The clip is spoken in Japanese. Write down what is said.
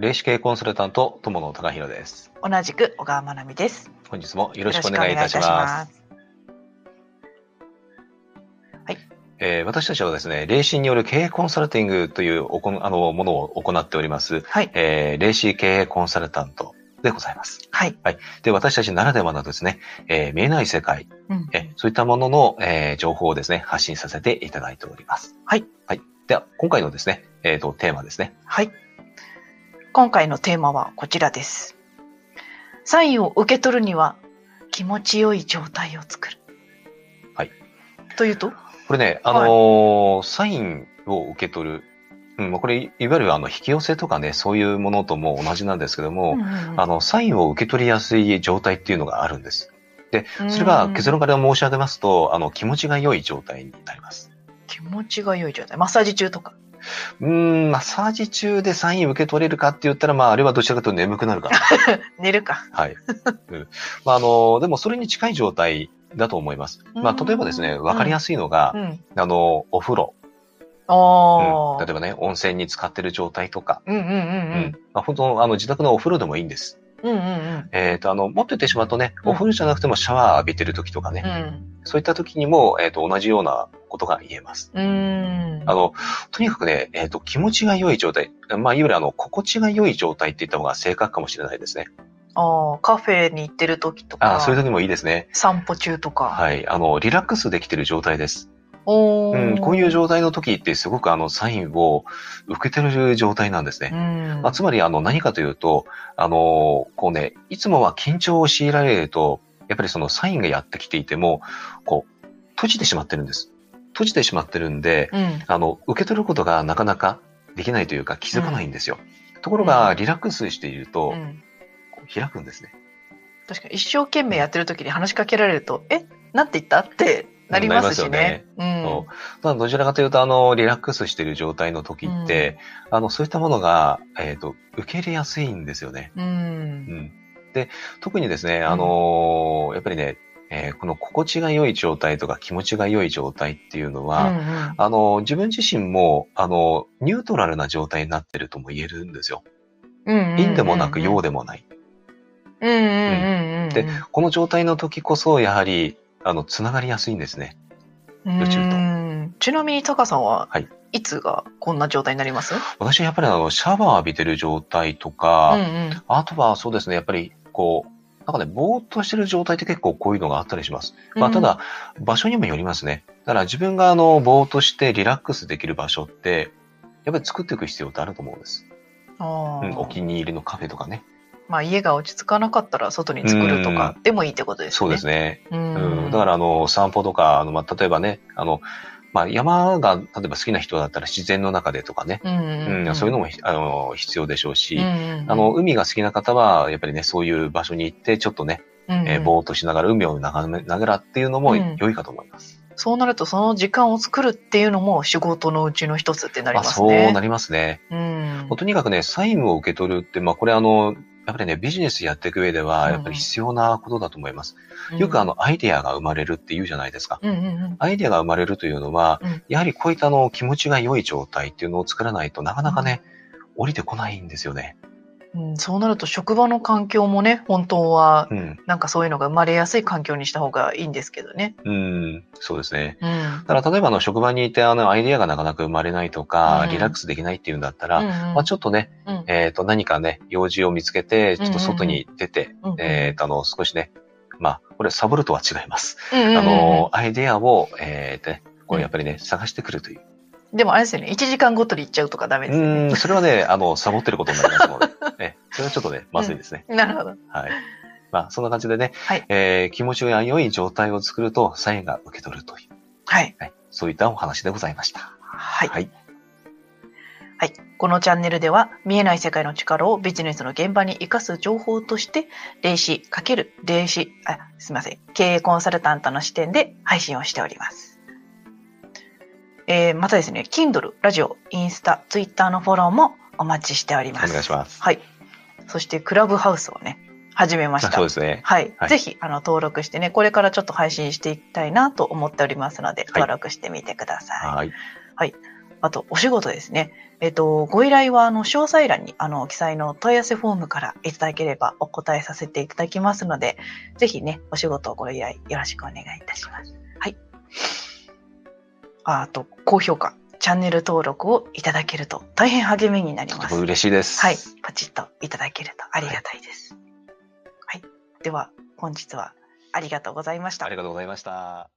霊視系コンサルタント友野隆弘です。同じく小川真奈美です。本日もよろしくお願いいたします。よろしくお願いえー私たちはですね、霊視による経営コンサルティングというおこんあのものを行っております、はい。えー霊視経営コンサルタントでございます。はい。で、私たちならではのですね、えー見えない世界、うん。えそういったものの、えー情報をですね、発信させていただいております。はい。はい。では、今回のですね、えっ、と、テーマですね。はい。今回のテーマはこちらです。サインを受け取るには気持ちよい状態を作る。はい。というと？これね、あのーサインを受け取る。うん、まあこれ、いわゆるあの、引き寄せとかね、そういうものとも同じなんですけども、うんうんうんあの、サインを受け取りやすい状態っていうのがあるんです。で、それが結論から申し上げますと、あの、気持ちが良い状態になります。気持ちが良い状態。マッサージ中とか。うーん、マッサージ中でサイン受け取れるかって言ったら、まあ、あれはどちらかというと眠くなるかな。寝るか。はい。うんまあ、あの、でもそれに近い状態だと思います。まあ、例えばですね、わかりやすいのがう、ん。あの、お風呂。うん例えばね、温泉に使ってる状態とか、うんうんうんうん。まあ、本当あの、自宅のお風呂でもいいんです。うんうんうん。えっ、と、あの、もっと言ってしまうとね、うんお風呂じゃなくてもシャワー浴びてる時とかね、うん。そういった時にも、えっ、と、同じようなことが言えます。うーん。あの、とにかくね、えっ、と、気持ちが良い状態、まあ、いわゆるあの、心地が良い状態って言った方が正確かもしれないですね。あーカフェに行ってる時とか。あそういう時もいいですね。散歩中とか。はい。あの、リラックスできてる状態です。うん、こういう状態の時ってすごくあの、サインを受けてる状態なんですね。うん。まあ、つまり、あの、何かというと、あの、こうね、いつもは緊張を強いられると、やっぱりそのサインがやってきていても、こう、閉じてしまってるんです。閉じてしまってるんで、うん。あの、受け取ることがなかなかできないというか気づかないんですよ。ところうが、んリラックスしていると、開くんですね。確かに一生懸命やってる時に話しかけられると、え？なんて言った？ってなりますしね。そただどちらかというと、あの、リラックスしている状態の時って、あの、そういったものが、えっ、と、受け入れやすいんですよね。うん。う。うんん。で、特にですね、あのーやっぱりね、えーこの心地が良い状態とか気持ちが良い状態っていうのうんは、あの、自分自身も、あの、ニュートラルな状態になってるとも言えるんですよ。うん。陰でもなく陽で。でもない。うんうんうんうん。でこの状態の時こそ、やはり、あの、つながりやすいんですね。宇宙とうんちなみにタカさんは、はいいつがこんな状態になります？私はやっぱりあの、シャワー浴びてる状態とか、うんうん。あとはそうですね、やっぱり、こう、なんかね、ぼーっとしてる状態って結構こういうのがあったりします。まあ、ただ、場所にもよりますね。だから自分があの、ぼーっとしてリラックスできる場所って、やっぱり作っていく必要ってあると思うんです。うん、おー気に入りのカフェとかね。まあ家が落ち着かなかったら外に作るとかでもいいってことですね。そうですね。ううん、ん。だからあの、散歩とか、あの、まあ、例えばね、あの、まあ、山が、例えば好きな人だったら自然の中でとかね、うんうんうん、そういうのもひ、あの、必要でしょうし、うんうんうんあの、海が好きな方は、やっぱりね、そういう場所に行って、ちょっとね、うんうんえーぼーっとしながら海を眺めながらっていうのもうん良いかと思います。そうなるとその時間を作るっていうのも仕事のうちの一つってなりますね。そうなりますね。うんとにかくね、サインを受け取るって、まあ、これあの、やっぱりね、ビジネスやっていく上では、うんやっぱり必要なことだと思います。よくあ、の、アイデアが生まれるって言うじゃないですか。うんうんうんアイデアが生まれるというのは、うんやはりこういったあの、気持ちが良い状態っていうのを作らないとなかなかね、降りてこないんですよね。うん、そうなると職場の環境もね本当はうん。なんかそういうのが生まれやすい環境にした方がいいんですけどね。うん。そうですね。うんだから例えばあの、職場にいてあの、アイデアがなかなか生まれないとか、うんリラックスできないっていうんだったら、うんうんまあ、ちょっとね、うんえっ、と、何かね、用事を見つけて、ちょっと外に出て、うんうんえっ、と、あの、少しね、まあ、これサボるとは違います。うんうんうんあの、アイデアを、えーとね、これやっぱりね、探してくるという。でもあれですよね1時間ごとに行っちゃうとかダメうですよね。それはね、あの、サボってることになりますので、えそれはちょっとね、まずいですね。なるほど。はい。まあ、そんな感じでね、はいえー気持ちが良い状態を作ると、サインが受け取るという、はい。はい、そういったお話でございました。はい。はい。はい。このチャンネルでは見えない世界の力をビジネスの現場に活かす情報として、霊視×霊視、あ、すみません。経営コンサルタントの視点で配信をしております。えー、またですね、Kindle、ラジオ、インスタ、ツイッターのフォローもお待ちしております。お願いします。はい。そして、クラブハウスをね、始めました。そうですね。はい、はいぜひあの登録してねこれからちょっと配信していきたいなと思っておりますので、はい登録してみてください。はい。あと、お仕事ですね。えっ、と、ご依頼は、あの、詳細欄に、あの、記載の問い合わせフォームからいただければお答えさせていただきますので、ぜひね、お仕事をご依頼よろしくお願いいたします。はい。ああと、高評価、チャンネル登録をいただけると大変励みになります。嬉しいです。はい。パチッといただけるとありがたいです。はい。では、本日はありがとうございましたあ。りがとうございました。